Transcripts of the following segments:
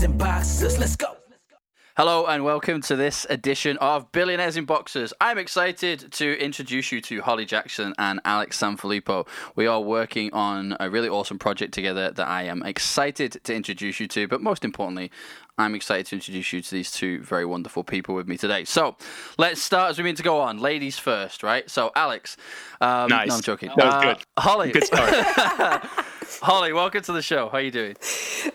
boxers. Let's go. Hello and welcome to this edition of Billionaires in Boxers. I'm excited to introduce you to Holly Jackson and Alex Sanfilippo. We are working on a really awesome project together that I am excited to introduce you to, but most importantly, I'm excited to introduce you to these two very wonderful people with me today. So let's start as we mean to go on. Ladies first, right? So, Alex. Um, nice. No, I'm joking. That was Uh, good. Holly. Good start. Holly, welcome to the show. How are you doing?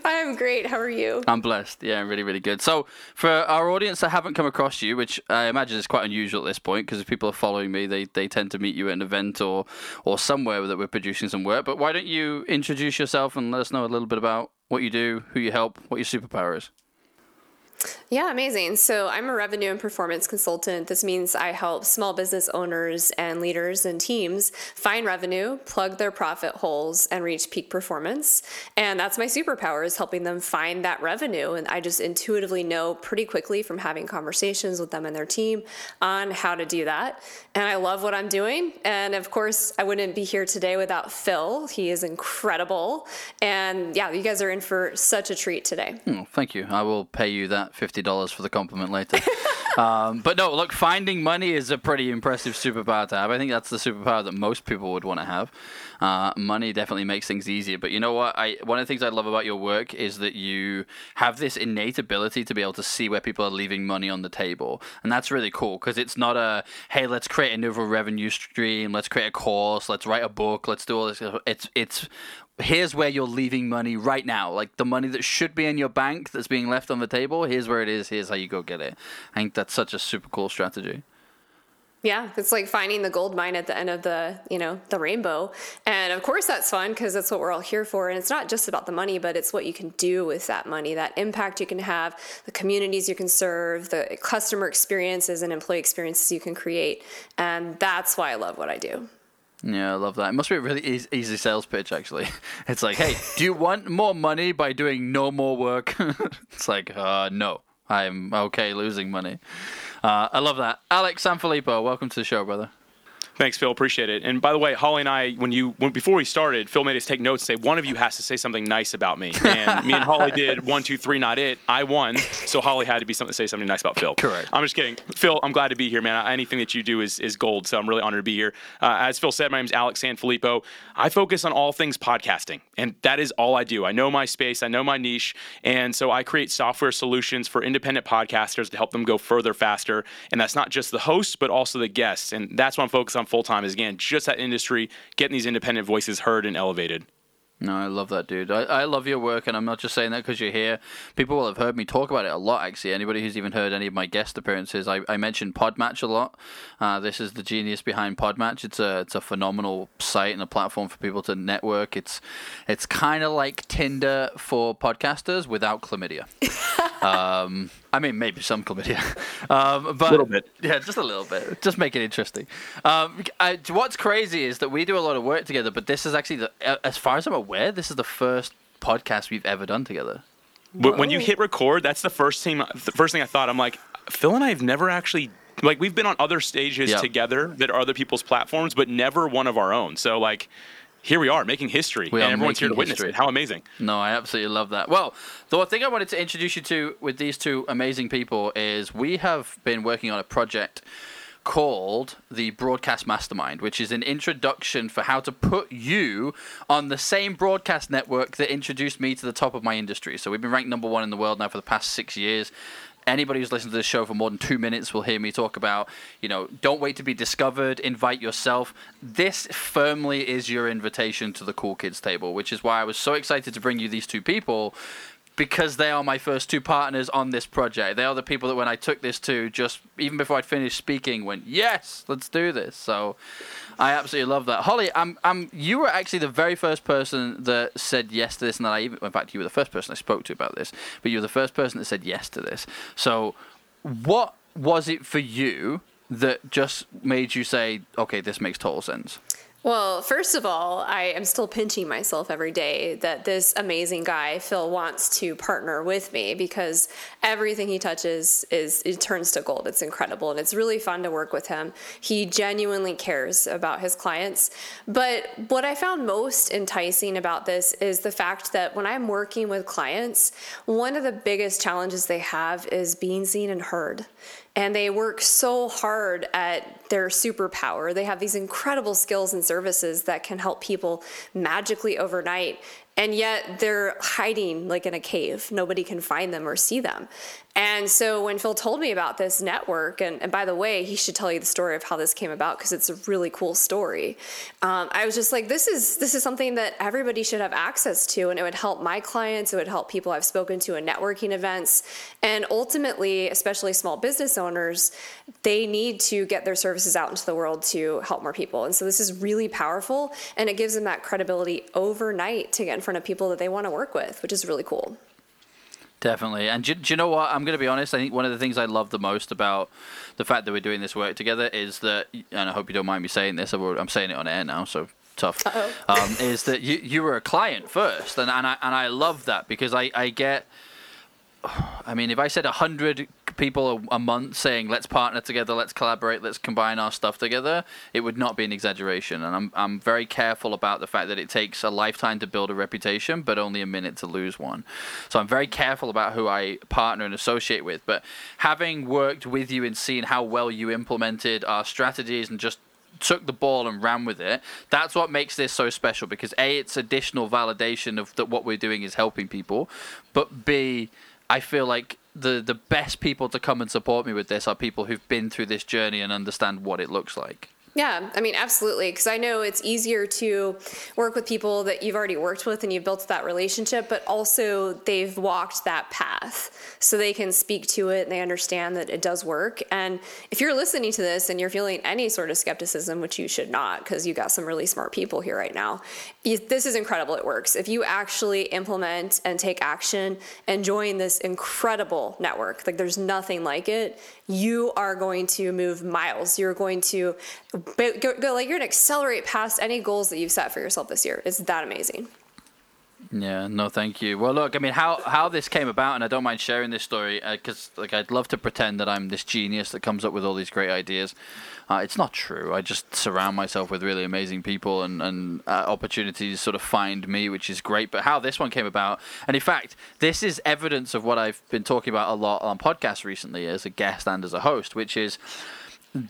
I'm great. How are you? I'm blessed. Yeah, I'm really, really good. So, for our audience that haven't come across you, which I imagine is quite unusual at this point, because if people are following me, they, they tend to meet you at an event or or somewhere that we're producing some work. But why don't you introduce yourself and let us know a little bit about what you do, who you help, what your superpower is? Yeah, amazing. So I'm a revenue and performance consultant. This means I help small business owners and leaders and teams find revenue, plug their profit holes, and reach peak performance. And that's my superpower is helping them find that revenue. And I just intuitively know pretty quickly from having conversations with them and their team on how to do that. And I love what I'm doing. And of course, I wouldn't be here today without Phil. He is incredible. And yeah, you guys are in for such a treat today. Oh, thank you. I will pay you that fifty dollars for the compliment later. um, but no, look, finding money is a pretty impressive superpower to have. I think that's the superpower that most people would want to have. Uh, money definitely makes things easier. But you know what? I one of the things I love about your work is that you have this innate ability to be able to see where people are leaving money on the table, and that's really cool because it's not a hey, let's create a new revenue stream, let's create a course, let's write a book, let's do all this. It's it's here's where you're leaving money right now. Like the money that should be in your bank that's being left on the table, here's where it is, here's how you go get it. I think that's such a super cool strategy. Yeah, it's like finding the gold mine at the end of the, you know, the rainbow. And of course that's fun because that's what we're all here for. And it's not just about the money, but it's what you can do with that money, that impact you can have, the communities you can serve, the customer experiences and employee experiences you can create. And that's why I love what I do. Yeah, I love that. It must be a really easy, easy sales pitch, actually. It's like, hey, do you want more money by doing no more work? it's like, uh, no, I'm okay losing money. Uh, I love that. Alex Sanfilippo, welcome to the show, brother. Thanks, Phil. Appreciate it. And by the way, Holly and I, when you when, before we started, Phil made us take notes. and Say one of you has to say something nice about me. And me and Holly did one, two, three, not it. I won, so Holly had to be something to say something nice about Phil. Correct. I'm just kidding, Phil. I'm glad to be here, man. Anything that you do is is gold. So I'm really honored to be here. Uh, as Phil said, my name is Alex Sanfilippo. I focus on all things podcasting, and that is all I do. I know my space, I know my niche, and so I create software solutions for independent podcasters to help them go further, faster. And that's not just the hosts, but also the guests. And that's what I'm focused on full time. Is again just that industry, getting these independent voices heard and elevated. No, I love that, dude. I, I love your work, and I'm not just saying that because you're here. People will have heard me talk about it a lot, actually. Anybody who's even heard any of my guest appearances, I, I mentioned Podmatch a lot. Uh, this is the genius behind Podmatch. It's a it's a phenomenal site and a platform for people to network. It's it's kind of like Tinder for podcasters without chlamydia. um, I mean, maybe some chlamydia, um, but Little bit. Yeah, just a little bit. Just make it interesting. Um, I, what's crazy is that we do a lot of work together, but this is actually, the, as far as I'm aware, this is the first podcast we've ever done together. When when you hit record, that's the first thing. The first thing I thought, I'm like, Phil and I have never actually like we've been on other stages Yeah. together that are other people's platforms, but never one of our own. So like, here we are making history, We and everyone's here to witness history. it. How amazing! No, I absolutely love that. Well, the thing I wanted to introduce you to with these two amazing people is we have been working on a project called the Broadcast Mastermind, which is an introduction for how to put you on the same broadcast network that introduced me to the top of my industry. So we've been ranked number one in the world now for the past six years. Anybody who's listened to this show for more than two minutes will hear me talk about, you know, don't wait to be discovered, invite yourself. This firmly is your invitation to the Cool Kids table, which is why I was so excited to bring you these two people because they are my first two partners on this project. They are the people that when I took this to, just even before I'd finished speaking, went, "Yes, let's do this." So, I absolutely love that. Holly, I'm, I'm, you were actually the very first person that said yes to this, and that I even, in fact, you were the first person I spoke to about this. But you were the first person that said yes to this. So, what was it for you that just made you say, "Okay, this makes total sense"? Well, first of all, I am still pinching myself every day that this amazing guy, Phil, wants to partner with me because everything he touches is it turns to gold. It's incredible and it's really fun to work with him. He genuinely cares about his clients. But what I found most enticing about this is the fact that when I'm working with clients, one of the biggest challenges they have is being seen and heard and they work so hard at their superpower. They have these incredible skills and services that can help people magically overnight and yet they're hiding like in a cave. Nobody can find them or see them. And so when Phil told me about this network, and, and by the way, he should tell you the story of how this came about because it's a really cool story. Um, I was just like, this is this is something that everybody should have access to, and it would help my clients. It would help people I've spoken to in networking events, and ultimately, especially small business owners, they need to get their services out into the world to help more people. And so this is really powerful, and it gives them that credibility overnight to get in front of people that they want to work with, which is really cool. Definitely. And do, do, you know what? I'm going to be honest. I think one of the things I love the most about the fact that we're doing this work together is that, and I hope you don't mind me saying this, I'm saying it on air now, so tough, um, is that you, you were a client first. And, and, I, and I love that because I, I get, I mean, if I said 100 people a, a, month saying let's partner together, let's collaborate, let's combine our stuff together, it would not be an exaggeration. And I'm I'm very careful about the fact that it takes a lifetime to build a reputation, but only a minute to lose one. So I'm very careful about who I partner and associate with. But having worked with you and seen how well you implemented our strategies and just took the ball and ran with it. That's what makes this so special because a it's additional validation of that what we're doing is helping people, but b I feel like the the best people to come and support me with this are people who've been through this journey and understand what it looks like. Yeah, I mean, absolutely. Because I know it's easier to work with people that you've already worked with and you've built that relationship, but also they've walked that path so they can speak to it and they understand that it does work. And if you're listening to this and you're feeling any sort of skepticism, which you should not, because you got some really smart people here right now, this is incredible. It works. If you actually implement and take action and join this incredible network, like there's nothing like it, you are going to move miles. You're going to go, go, like you're going to accelerate past any goals that you've set for yourself this year. It's that amazing. Yeah, no, thank you. Well, look, I mean, how how this came about, and I don't mind sharing this story because, uh, like, I'd love to pretend that I'm this genius that comes up with all these great ideas. Uh, it's not true. I just surround myself with really amazing people, and and uh, opportunities sort of find me, which is great. But how this one came about, and in fact, this is evidence of what I've been talking about a lot on podcasts recently as a guest and as a host, which is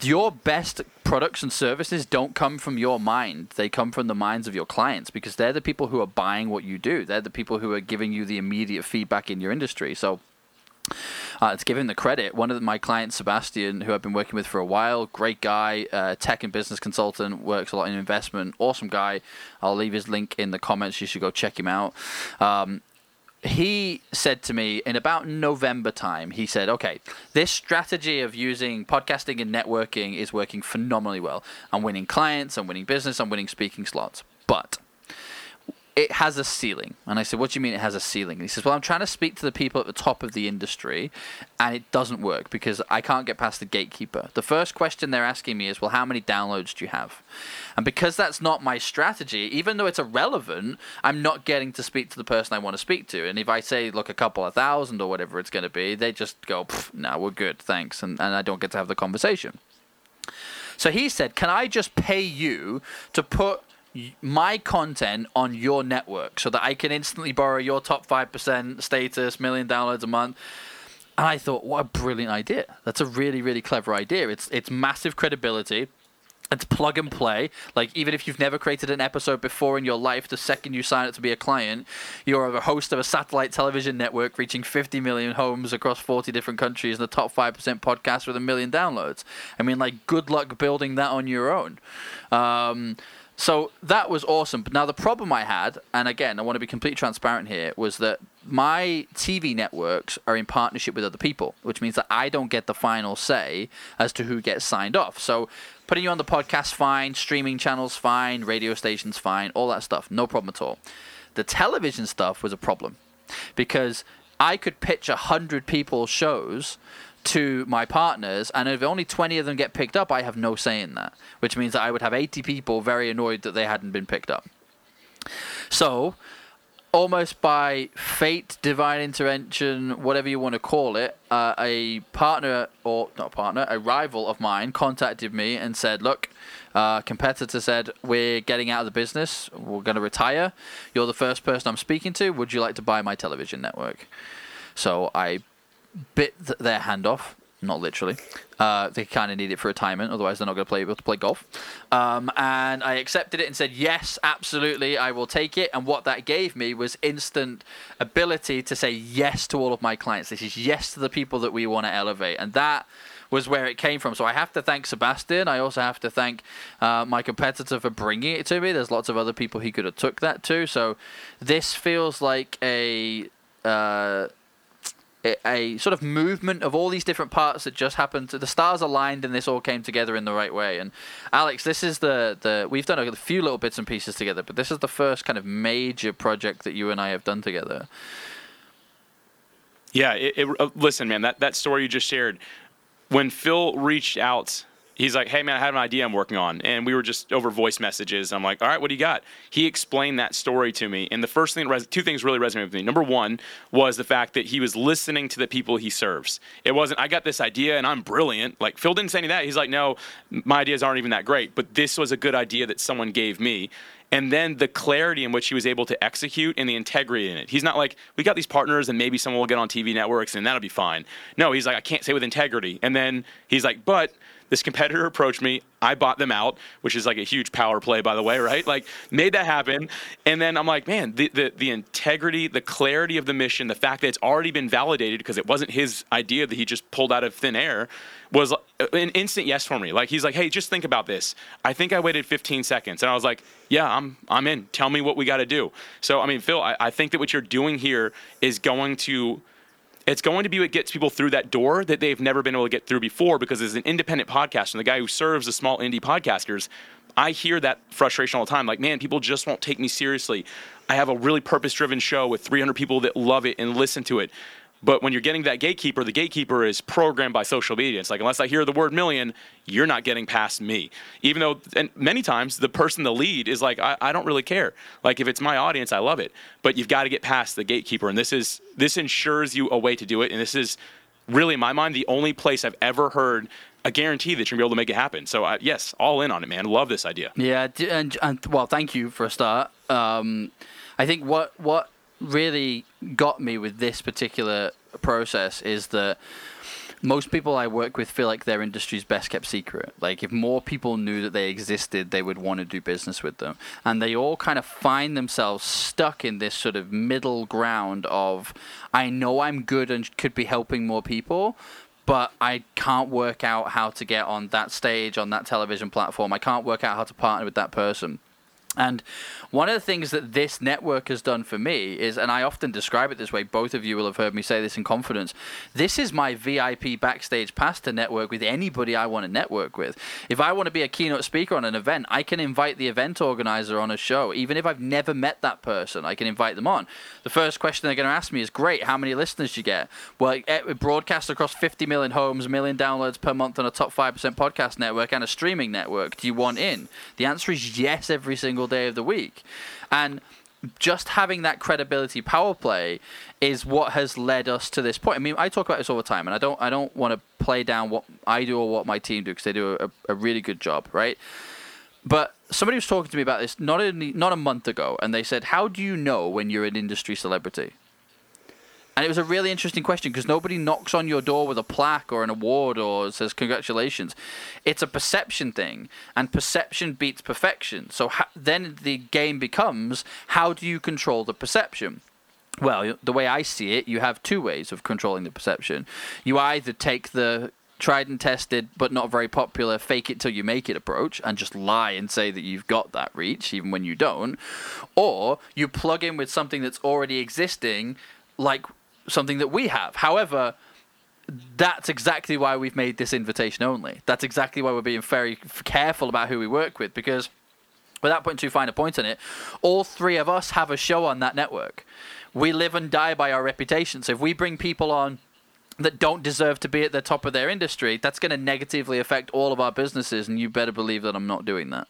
your best products and services don't come from your mind. They come from the minds of your clients because they're the people who are buying what you do. They're the people who are giving you the immediate feedback in your industry. So uh, to give him the credit, one of my clients, Sebastian, who I've been working with for a while, great guy, uh, tech and business consultant, works a lot in investment, awesome guy. I'll leave his link in the comments. You should go check him out. Um, he said to me in about November time, he said, okay, this strategy of using podcasting and networking is working phenomenally well. I'm winning clients, I'm winning business, I'm winning speaking slots. But it has a ceiling. And I said, What do you mean it has a ceiling? And he says, Well, I'm trying to speak to the people at the top of the industry, and it doesn't work because I can't get past the gatekeeper. The first question they're asking me is, Well, how many downloads do you have? And because that's not my strategy, even though it's irrelevant, I'm not getting to speak to the person I want to speak to. And if I say, Look, a couple of thousand or whatever it's going to be, they just go, No, nah, we're good, thanks. And, and I don't get to have the conversation. So he said, Can I just pay you to put my content on your network so that I can instantly borrow your top 5% status, million downloads a month. And I thought, what a brilliant idea. That's a really, really clever idea. It's it's massive credibility. It's plug and play. Like even if you've never created an episode before in your life, the second you sign up to be a client, you're a host of a satellite television network reaching 50 million homes across 40 different countries and the top 5% podcast with a million downloads. I mean, like, good luck building that on your own. Um, so that was awesome. But now the problem I had, and again, I want to be completely transparent here, was that my TV networks are in partnership with other people, which means that I don't get the final say as to who gets signed off. So putting you on the podcast, fine. Streaming channels, fine. Radio stations, fine. All that stuff, no problem at all. The television stuff was a problem because I could pitch a hundred people shows to my partners, and if only 20 of them get picked up, I have no say in that, which means that I would have 80 people very annoyed that they hadn't been picked up. So, almost by fate, divine intervention, whatever you want to call it, uh, a partner, or not partner, a rival of mine contacted me and said, Look, uh, competitor said, We're getting out of the business. We're going to retire. You're the first person I'm speaking to. Would you like to buy my television network? So I bit th- their hand off, not literally. Uh, they kind of need it for retirement, otherwise they're not going to play able to play golf. Um, and I accepted it and said, "Yes, absolutely, I will take it." And what that gave me was instant ability to say yes to all of my clients. This is yes to the people that we want to elevate, and that was where it came from. So I have to thank Sebastian. I also have to thank uh, my competitor for bringing it to me. There's lots of other people he could have took that to. So this feels like a uh, a sort of movement of all these different parts that just happened. The stars aligned and this all came together in the right way. And alex this is the the we've done a few little bits and pieces together but this is the first kind of major project that you and i have done together. Yeah it, it, uh, listen man that, that story you just shared when phil reached out he's like, "Hey man, I have an idea I'm working on," and we were just over voice messages. I'm like, "All right, what do you got?" He explained that story to me, and the first thing, two things really resonated with me. Number one was the fact that he was listening to the people he serves. It wasn't, "I got this idea and I'm brilliant." Like Phil didn't say any of that. He's like, "No, my ideas aren't even that great, but this was a good idea that someone gave me." and then the clarity in which he was able to execute and the integrity in it. He's not like, we got these partners and maybe someone will get on TV networks and that'll be fine. No, he's like, I can't say with integrity. And then he's like, but this competitor approached me. I bought them out, which is like a huge power play, by the way, right? Like made that happen. And then I'm like, man, the, the, the integrity, the clarity of the mission, the fact that it's already been validated because it wasn't his idea that he just pulled out of thin air was uh, an instant yes for me. Like he's like, hey, just think about this. I think I waited 15 seconds, and I was like, yeah, I'm I'm in. Tell me what we got to do. So I mean, Phil, I, I think that what you're doing here is going to it's going to be what gets people through that door that they've never been able to get through before because as an independent podcaster and the guy who serves the small indie podcasters, I hear that frustration all the time. Like, man, people just won't take me seriously. I have a really purpose driven show with 300 people that love it and listen to it. But when you're getting that gatekeeper, the gatekeeper is programmed by social media. It's like, unless I hear the word million, you're not getting past me. Even though, and many times, the person, the lead, is like, I, I don't really care. Like, if it's my audience, I love it. But you've got to get past the gatekeeper. And this is, this ensures you a way to do it. And this is really, in my mind, the only place I've ever heard a guarantee that you're gonna be able to make it happen. So yes, all in on it, man. Love this idea. Yeah, and, and well, thank you for a start. Um, I think what what really got me with this particular process is that most people I work with feel like their industry's best kept secret. Like if more people knew that they existed, they would want to do business with them. And they all kind of find themselves stuck in this sort of middle ground of I know I'm good and could be helping more people, but I can't work out how to get on that stage on that television platform. I can't work out how to partner with that person. And one of the things that this network has done for me is, and I often describe it this way, both of you will have heard me say this in confidence. This is my VIP backstage pass to network with anybody I want to network with. If I want to be a keynote speaker on an event, I can invite the event organizer on a show. Even if I've never met that person, I can invite them on. The first question they're going to ask me is, Great, how many listeners do you get? Well, it broadcasts across 50 million homes, a million downloads per month on a top 5% podcast network and a streaming network. Do you want in? The answer is yes every single single day of the week. And just having that credibility power play is what has led us to this point. I mean, I talk about this all the time, and I don't I don't want to play down what I do or what my team do because they do a, a, really good job, right? But somebody was talking to me about this not only not a month ago, and they said, "How do you know when you're an industry celebrity?" And it was a really interesting question because nobody knocks on your door with a plaque or an award or says congratulations. It's a perception thing, and perception beats perfection. So ha- then the game becomes how do you control the perception? Well, the way I see it, you have two ways of controlling the perception. You either take the tried and tested but not very popular fake it till you make it approach and just lie and say that you've got that reach even when you don't or you plug in with something that's already existing like something that we have. However, that's exactly why we've made this invitation only. That's exactly why we're being very careful about who we work with because without putting too fine a point on it, all three of us have a show on that network. We live and die by our reputation. So if we bring people on that don't deserve to be at the top of their industry, that's going to negatively affect all of our businesses, and you better believe that I'm not doing that.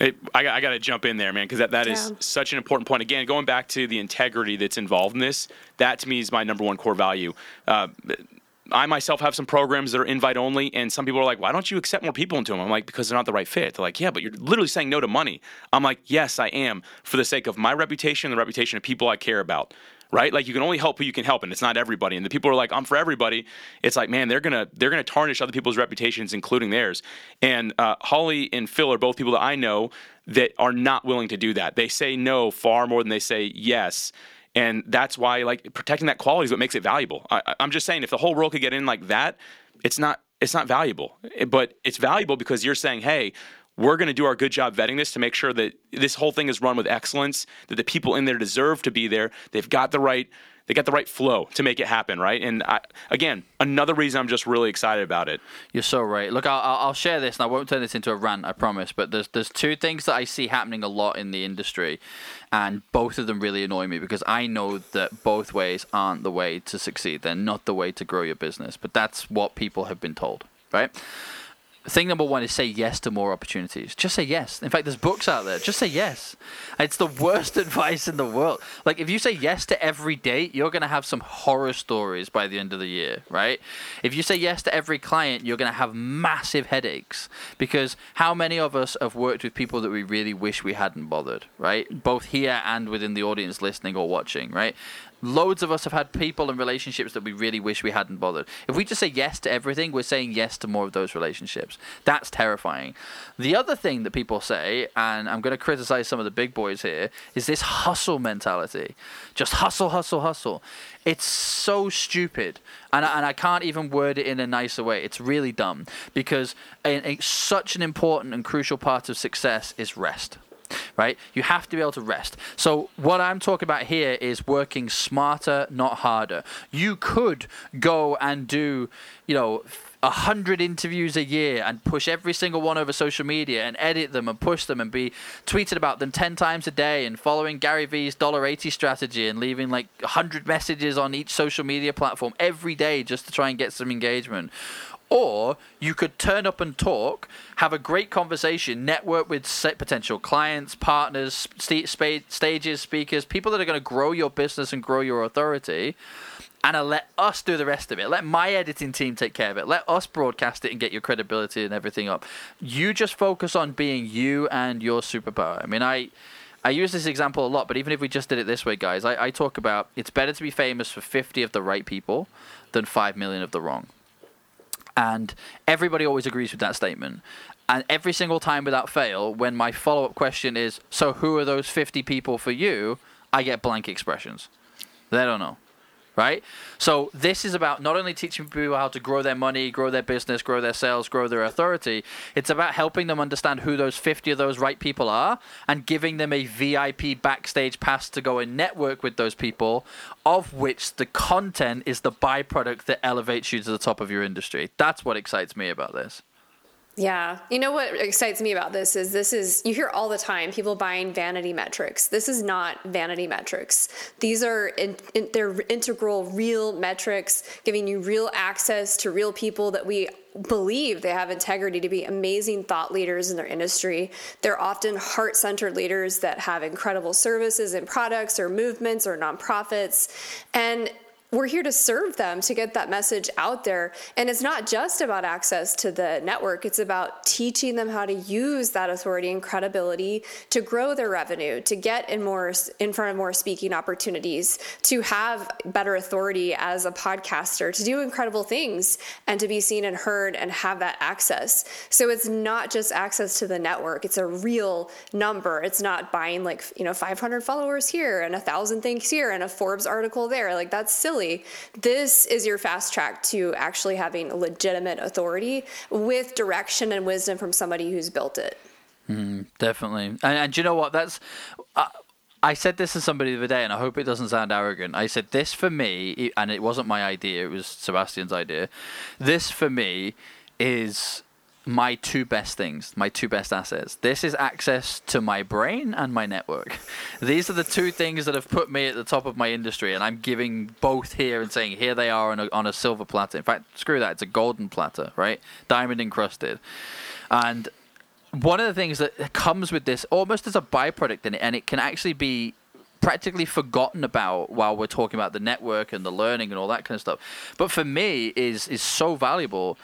It, I, I got to jump in there, man, because that, that yeah. is such an important point. Again, going back to the integrity that's involved in this, that to me is my number one core value. Uh, I myself have some programs that are invite only, and some people are like, "Why don't you accept more people into them?" I'm like, "Because they're not the right fit." They're like, "Yeah, but you're literally saying no to money." I'm like, "Yes, I am for the sake of my reputation, and the reputation of people I care about." Right? Like you can only help who you can help, and it's not everybody. And the people are like, "I'm for everybody." It's like, man, they're gonna they're gonna tarnish other people's reputations, including theirs. And uh, Holly and Phil are both people that I know that are not willing to do that. They say no far more than they say yes and that's why like protecting that quality is what makes it valuable. I, I'm just saying if the whole world could get in like that, it's not it's not valuable. But it's valuable because you're saying, hey, we're going to do our good job vetting this to make sure that this whole thing is run with excellence, that the people in there deserve to be there. They've got the right they got the right flow to make it happen, right? And I, again, another reason I'm just really excited about it. You're so right. Look, I'll, I'll share this, and I won't turn this into a rant, I promise. But there's there's two things that I see happening a lot in the industry, and both of them really annoy me because I know that both ways aren't the way to succeed. They're not the way to grow your business, but that's what people have been told, right? Thing number one is say yes to more opportunities. Just say yes. In fact, there's books out there. Just say yes. It's the worst advice in the world. Like, if you say yes to every date, you're going to have some horror stories by the end of the year, right? If you say yes to every client, you're going to have massive headaches because how many of us have worked with people that we really wish we hadn't bothered, right? Both here and within the audience listening or watching, right? Loads of us have had people and relationships that we really wish we hadn't bothered. If we just say yes to everything, we're saying yes to more of those relationships. That's terrifying. The other thing that people say, and I'm going to criticize some of the big boys here, is this hustle mentality. Just hustle, hustle, hustle. It's so stupid. And I, and I can't even word it in a nicer way. It's really dumb because a, a, such an important and crucial part of success is rest right? You have to be able to rest. So, what I'm talking about here is working smarter, not harder. You could go and do, you know, a hundred interviews a year and push every single one over social media and edit them and push them and be tweeted about them 10 times a day and following Gary Vee's $80 strategy and leaving like 100 messages on each social media platform every day just to try and get some engagement. Or you could turn up and talk, have a great conversation, network with potential clients, partners, st- stages, speakers, people that are going to grow your business and grow your authority, and uh, let us do the rest of it. Let my editing team take care of it. Let us broadcast it and get your credibility and everything up. You just focus on being you and your superpower. I mean, I. I use this example a lot, but even if we just did it this way, guys, I, I talk about it's better to be famous for 50 of the right people than 5 million of the wrong. And everybody always agrees with that statement. And every single time without fail, when my follow up question is, So who are those 50 people for you? I get blank expressions. They don't know right? So this is about not only teaching people how to grow their money, grow their business, grow their sales, grow their authority. It's about helping them understand who those 50 of those right people are and giving them a VIP backstage pass to go and network with those people, of which the content is the byproduct that elevates you to the top of your industry. That's what excites me about this. Yeah. You know what excites me about this is this is, you hear all the time people buying vanity metrics. This is not vanity metrics. These are, in, in, they're integral, real metrics, giving you real access to real people that we believe they have integrity to be amazing thought leaders in their industry. They're often heart centered leaders that have incredible services and products or movements or nonprofits. And we're here to serve them to get that message out there. And it's not just about access to the network, it's about teaching them how to use that authority and credibility to grow their revenue, to get in more in front of more speaking opportunities, to have better authority as a podcaster, to do incredible things and to be seen and heard and have that access. So it's not just access to the network, it's a real number. It's not buying like, you know, 500 followers here and a thousand things here and a Forbes article there. Like that's silly this is your fast track to actually having legitimate authority with direction and wisdom from somebody who's built it. Mm, definitely. And, and you know what? That's. Uh, I said this to somebody the other day, and I hope it doesn't sound arrogant. I said this for me, and it wasn't my idea; it was Sebastian's idea. This for me is my two best things, my two best assets. This is access to my brain and my network. These are the two things that have put me at the top of my industry, and I'm giving both here and saying, here they are on a, on a silver platter. In fact, screw that, it's a golden platter, right? Diamond encrusted. And one of the things that comes with this almost as a byproduct in it, and it can actually be practically forgotten about while we're talking about the network and the learning and all that kind of stuff. But for me, is is so valuable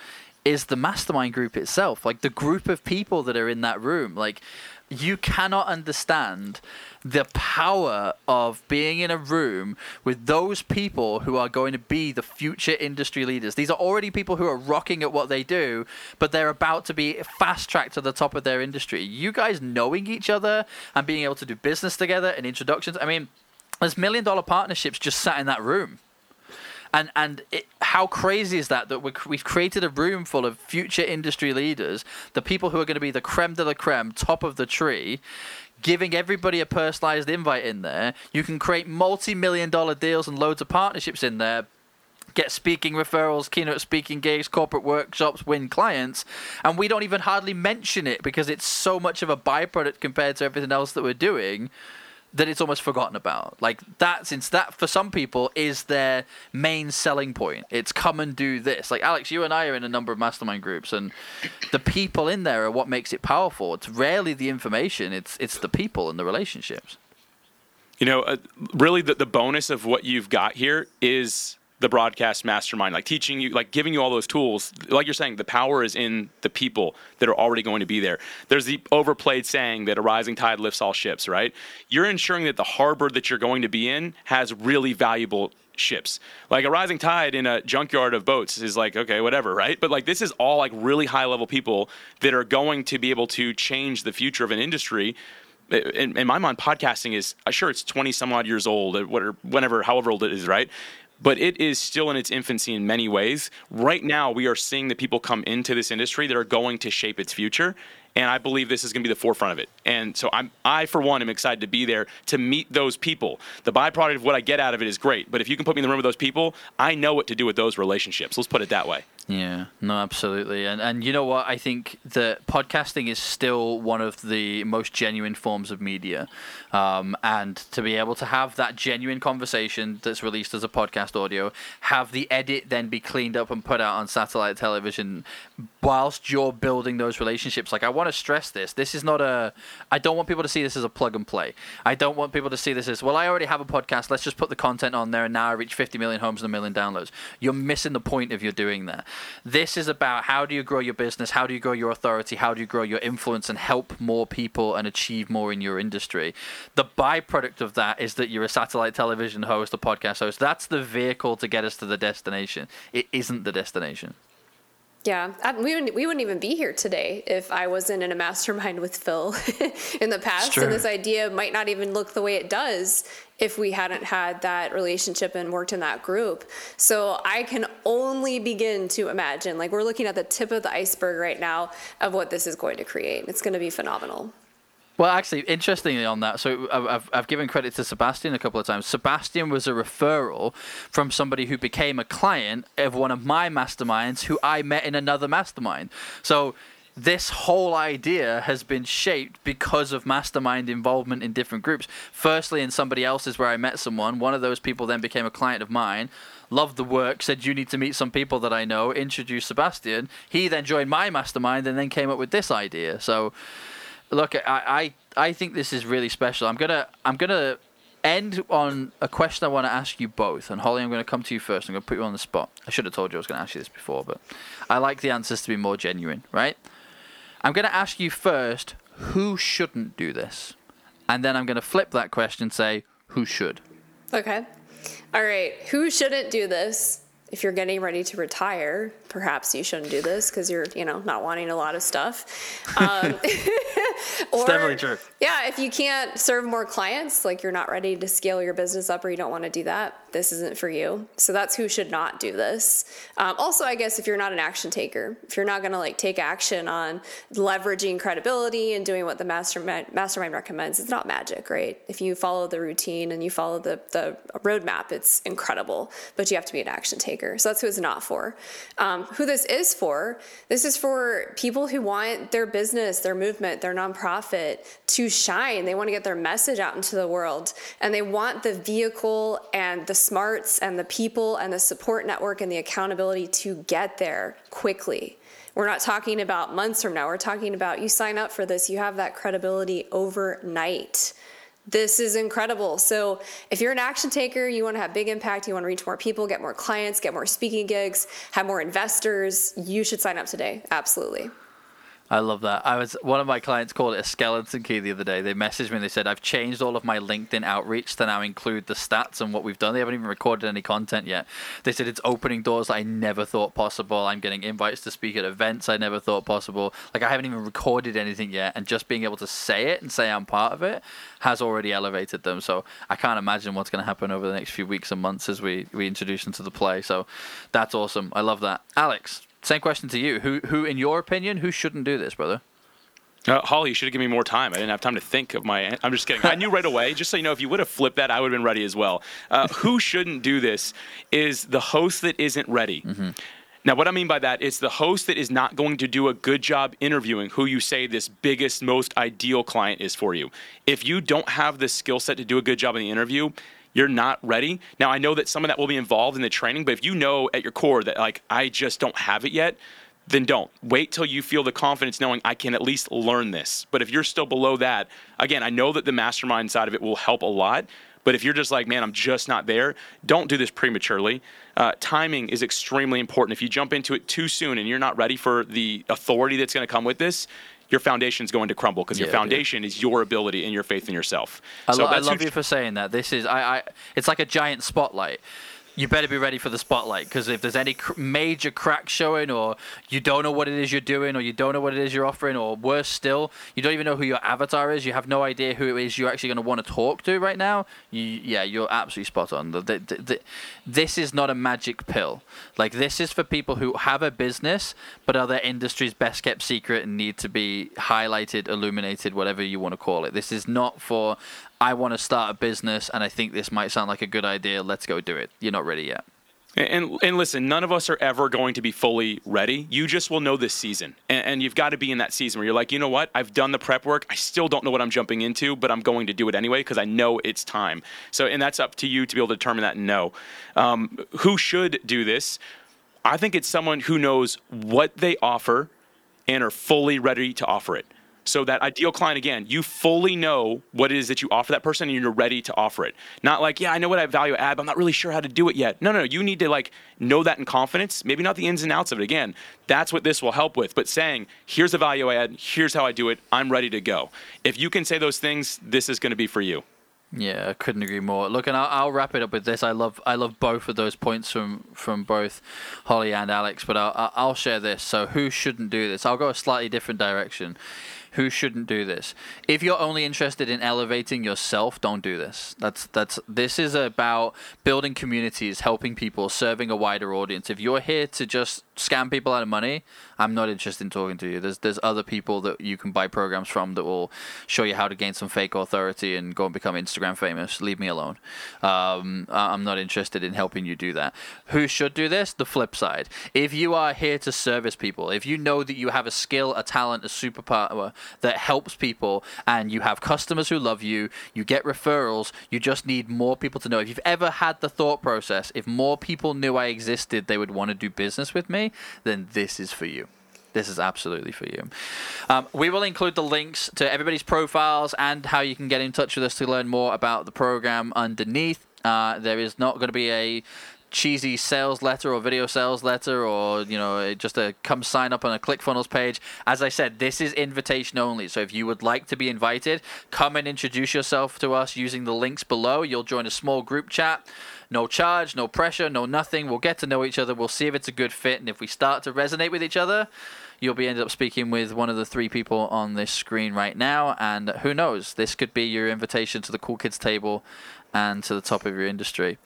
is the mastermind group itself, like the group of people that are in that room. Like you cannot understand the power of being in a room with those people who are going to be the future industry leaders. These are already people who are rocking at what they do, but they're about to be fast tracked to the top of their industry. You guys knowing each other and being able to do business together and introductions. I mean, there's million dollar partnerships just sat in that room and and it, how crazy is that that we have created a room full of future industry leaders, the people who are going to be the creme de la creme, top of the tree, giving everybody a personalized invite in there. You can create multi-million dollar deals and loads of partnerships in there. Get speaking referrals, keynote speaking gigs, corporate workshops, win clients, and we don't even hardly mention it because it's so much of a byproduct compared to everything else that we're doing that it's almost forgotten about. Like that, since that for some people is their main selling point. It's come and do this. Like Alex, you and I are in a number of mastermind groups, and the people in there are what makes it powerful. It's rarely the information; it's it's the people and the relationships. You know, uh, really, the, the bonus of what you've got here is the broadcast mastermind, like teaching you, like giving you all those tools. Like you're saying, the power is in the people that are already going to be there. There's the overplayed saying that a rising tide lifts all ships, right? You're ensuring that the harbor that you're going to be in has really valuable ships. Like a rising tide in a junkyard of boats is like, okay, whatever, right? But like this is all like really high level people that are going to be able to change the future of an industry in, in, my mind, podcasting is sure it's twenty some odd years old, uh, whatever, however old it is, right? But it is still in its infancy in many ways. Right now, we are seeing the people come into this industry that are going to shape its future. And I believe this is going to be the forefront of it. And so I'm, I, for one, am excited to be there to meet those people. The byproduct of what I get out of it is great. But if you can put me in the room with those people, I know what to do with those relationships. Let's put it that way. Yeah, no, absolutely, and and you know what? I think that podcasting is still one of the most genuine forms of media, um, and to be able to have that genuine conversation that's released as a podcast audio, have the edit then be cleaned up and put out on satellite television, whilst you're building those relationships. Like I want to stress this: this is not a. I don't want people to see this as a plug and play. I don't want people to see this as well. I already have a podcast. Let's just put the content on there, and now I reach 50 million homes and a million downloads. You're missing the point of you're doing that. This is about how do you grow your business, how do you grow your authority, how do you grow your influence and help more people and achieve more in your industry. The byproduct of that is that you're a satellite television host, a podcast host. That's the vehicle to get us to the destination. It isn't the destination. Yeah, I, we wouldn't, we wouldn't even be here today if I wasn't in a mastermind with Phil in the past. And this idea might not even look the way it does if we hadn't had that relationship and worked in that group. So I can only begin to imagine, like, we're looking at the tip of the iceberg right now of what this is going to create. It's going to be phenomenal. Well, actually, interestingly on that, so I've, I've given credit to Sebastian a couple of times. Sebastian was a referral from somebody who became a client of one of my masterminds who I met in another mastermind. So this whole idea has been shaped because of mastermind involvement in different groups. Firstly, in somebody else's where I met someone. One of those people then became a client of mine loved the work, said you need to meet some people that I know, introduced Sebastian. He then joined my mastermind and then came up with this idea. So look, I, I I think this is really special. I'm gonna I'm gonna end on a question I want to ask you both. And Holly, I'm going to come to you first. I'm going to put you on the spot. I should have told you I was going to ask you this before, but I like the answers to be more genuine, right? I'm going to ask you first who shouldn't do this? And then I'm going to flip that question and say who should. Okay. All right. Who shouldn't do this? if you're getting ready to retire, perhaps you shouldn't do this because you're, you know, not wanting a lot of stuff. Um, or, definitely true. Yeah, if you can't serve more clients, like you're not ready to scale your business up or you don't want to do that, this isn't for you. So that's who should not do this. Um, also, I guess if you're not an action taker, if you're not going to like take action on leveraging credibility and doing what the mastermind mastermind recommends, it's not magic, right? If you follow the routine and you follow the the roadmap, it's incredible. But you have to be an action taker. So that's who it's not for. Um, who this is for? This is for people who want their business, their movement, their nonprofit to shine. They want to get their message out into the world, and they want the vehicle and the smarts and the people and the support network and the accountability to get there quickly. We're not talking about months from now. We're talking about you sign up for this, you have that credibility overnight. This is incredible. So, if you're an action taker, you want to have big impact, you want to reach more people, get more clients, get more speaking gigs, have more investors, you should sign up today. Absolutely. I love that. I was one of my clients called it a skeleton key the other day. They messaged me and they said I've changed all of my LinkedIn outreach to now include the stats and what we've done. They haven't even recorded any content yet. They said it's opening doors that I never thought possible. I'm getting invites to speak at events I never thought possible. Like I haven't even recorded anything yet, and just being able to say it and say I'm part of it has already elevated them. So I can't imagine what's going to happen over the next few weeks and months as we we introduce them to the play. So that's awesome. I love that, Alex. Same question to you. Who, who, in your opinion, who shouldn't do this, brother? Uh, Holly, you should have given me more time. I didn't have time to think of my. I'm just kidding. I knew right away. Just so you know, if you would have flipped that, I would have been ready as well. Uh, who shouldn't do this is the host that isn't ready. Mm-hmm. Now, what I mean by that is the host that is not going to do a good job interviewing who you say this biggest, most ideal client is for you. If you don't have the skill set to do a good job in the interview, you're not ready. Now, I know that some of that will be involved in the training, but if you know at your core that, like, I just don't have it yet, then don't. Wait till you feel the confidence knowing I can at least learn this. But if you're still below that, again, I know that the mastermind side of it will help a lot. But if you're just like, man, I'm just not there, don't do this prematurely. Uh, timing is extremely important. If you jump into it too soon and you're not ready for the authority that's going to come with this, your foundation is going to crumble because yeah, your foundation yeah. is your ability and your faith in yourself. I, so lo- I love you for saying that. This is I, I. It's like a giant spotlight you better be ready for the spotlight because if there's any cr- major crack showing or you don't know what it is you're doing or you don't know what it is you're offering or worse still you don't even know who your avatar is you have no idea who it is you're actually going to want to talk to right now you, yeah you're absolutely spot on. The, the, the, this is not a magic pill. Like this is for people who have a business but are their industry's best kept secret and need to be highlighted illuminated whatever you want to call it. This is not for I want to start a business and I think this might sound like a good idea. Let's go do it. You're not ready yet. And, and listen, none of us are ever going to be fully ready. You just will know this season. And, and, you've got to be in that season where you're like, you know what? I've done the prep work. I still don't know what I'm jumping into, but I'm going to do it anyway because I know it's time. So, and that's up to you to be able to determine that and know. Um, who should do this? I think it's someone who knows what they offer and are fully ready to offer it. So that ideal client, again, you fully know what it is that you offer that person and you're ready to offer it. Not like, yeah, I know what I value add, but I'm not really sure how to do it yet. No, no, no. You need to like know that in confidence. Maybe not the ins and outs of it. Again, that's what this will help with. But saying, here's a value I add, here's how I do it, I'm ready to go. If you can say those things, this is going to be for you. Yeah, I couldn't agree more. Look, and I'll, I'll, wrap it up with this. I love I love both of those points from from both Holly and Alex, but I'll I'll share this. So who shouldn't do this? I'll go a slightly different direction who shouldn't do this. If you're only interested in elevating yourself, don't do this. That's that's this is about building communities, helping people, serving a wider audience. If you're here to just scam people out of money, I'm not interested in talking to you. There's there's other people that you can buy programs from that will show you how to gain some fake authority and go and become Instagram famous. Leave me alone. Um, I'm not interested in helping you do that. Who should do this? The flip side. If you are here to service people, if you know that you have a skill, a talent, a superpower that helps people, and you have customers who love you, you get referrals, you just need more people to know. If you've ever had the thought process, if more people knew I existed, they would want to do business with me, then this is for you this is absolutely for you. Um, we will include the links to everybody's profiles and how you can get in touch with us to learn more about the program underneath. Uh, there is not going to be a cheesy sales letter or video sales letter or you know just a come sign up on a ClickFunnels page. As I said, this is invitation only. So if you would like to be invited, come and introduce yourself to us using the links below. You'll join a small group chat. No charge, no pressure, no nothing. We'll get to know each other. We'll see if it's a good fit, and if we start to resonate with each other, you'll be ended up speaking with one of the three people on this screen right now. And who knows, this could be your invitation to the Cool Kids table and to the top of your industry.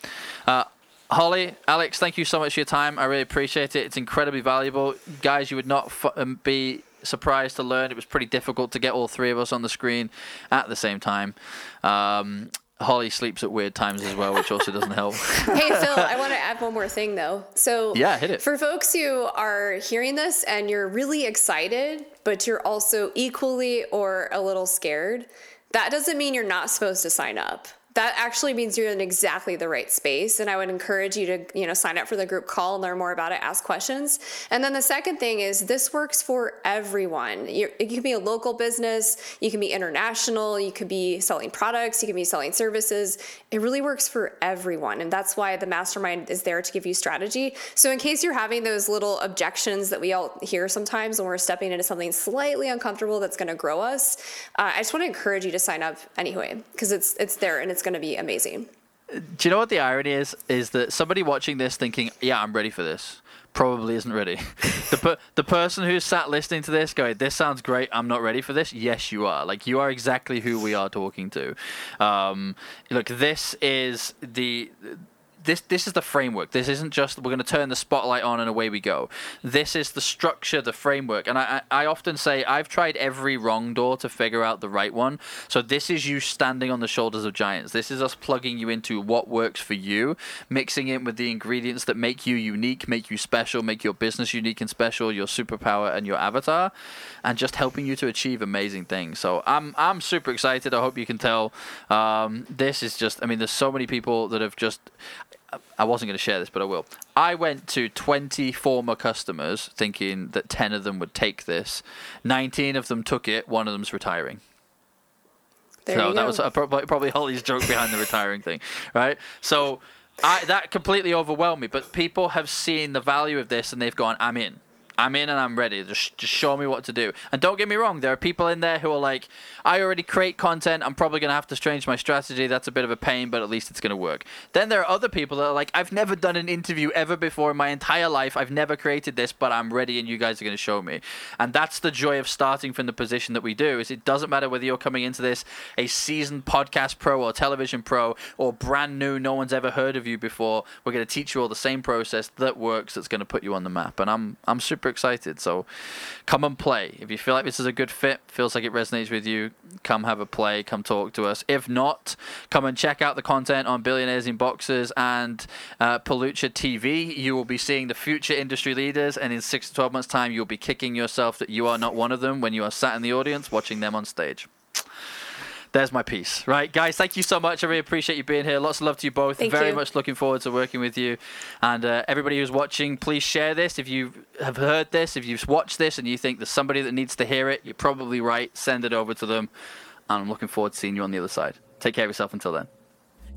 Uh, Holly, Alex, thank you so much for your time. I really appreciate it. It's incredibly valuable. Guys, you would not f- um, be surprised to learn it was pretty difficult to get all three of us on the screen at the same time. Um, Holly sleeps at weird times as well, which also doesn't help. hey, Phil, I want to add one more thing though. So, yeah, hit it. For folks who are hearing this and you're really excited, but you're also equally or a little scared, that doesn't mean you're not supposed to sign up that actually means you're in exactly the right space. And i would encourage you to you know sign up for the group call and learn more about it ask questions. And then the second thing is this works for everyone. It can be a local business you can be international you could be selling products you can be selling services. It really works for everyone. And that's why the mastermind is there to give you strategy. So in case you're having those little objections that we all hear sometimes when we're stepping into something slightly uncomfortable that's going to grow us uh, i just want to encourage you to sign up anyway because it's it's there and it's going to be amazing. Do you know what the irony is? Is that somebody watching this thinking, "Yeah, I'm ready for this," probably isn't ready. the per- the person who's sat listening to this going, "This sounds great. I'm not ready for this." Yes, you are. Like you are exactly who we are talking to. Um, look, this is the this this is the framework. This isn't just we're going to turn the spotlight on and away we go. This is the structure, the framework. And I, I often say I've tried every wrong door to figure out the right one. So this is you standing on the shoulders of giants. This is us plugging you into what works for you, mixing it with the ingredients that make you unique, make you special, make your business unique and special, your superpower and your avatar, and just helping you to achieve amazing things. So I'm I'm super excited. I hope you can tell. Um, this is just I mean, there's so many people that have just I wasn't going to share this, but I will. I went to 20 former customers thinking that 10 of them would take this. 19 of them took it, one of them's retiring. There so that go. was uh, probably, probably Holly's joke behind the retiring thing, right? So I, that completely overwhelmed me. But people have seen the value of this and they've gone, I'm in. I'm in and I'm ready. Just, just show me what to do. And don't get me wrong, there are people in there who are like, I already create content. I'm probably going to have to change my strategy. That's a bit of a pain, but at least it's going to work. Then there are other people that are like, I've never done an interview ever before in my entire life. I've never created this, but I'm ready and you guys are going to show me. And that's the joy of starting from the position that we do is it doesn't matter whether you're coming into this a seasoned podcast pro or television pro or brand new, no one's ever heard of you before. We're going to teach you all the same process that works that's going to put you on the map. And I'm I'm super excited. So come and play. If you feel like this is a good fit, feels like it resonates with you, come have a play, come talk to us. If not, come and check out the content on Billionaires in Boxes and uh, Pelucha TV. You will be seeing the future industry leaders, and in six to 12 months' time, you'll be kicking yourself that you are not one of them when you are sat in the audience watching them on stage there's my piece. Right, guys, thank you so much. I really appreciate you being here. Lots of love to you both. Thank Very you. much looking forward to working with you. And uh, everybody who's watching, please share this. If you have heard this, if you've watched this and you think there's somebody that needs to hear it, you're probably right. Send it over to them. And I'm looking forward to seeing you on the other side. Take care of yourself until then.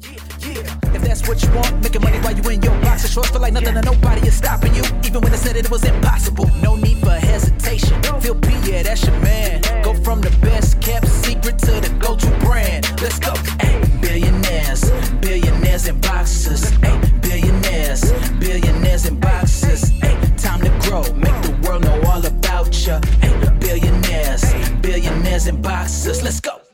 Yeah, if that's what you want, making money while you in your box of shorts, feel like nothing and nobody is stopping you. Even when I said it, it was impossible. No need for hesitation. Phil P, yeah, that's your man. Go from the best kept secret to the go-to brand. Let's go. Ay, billionaires, billionaires in boxes. Ay, billionaires, billionaires in boxes. Ay, time to grow, make the world know all about ya. Ay, billionaires, billionaires in boxes. Let's go.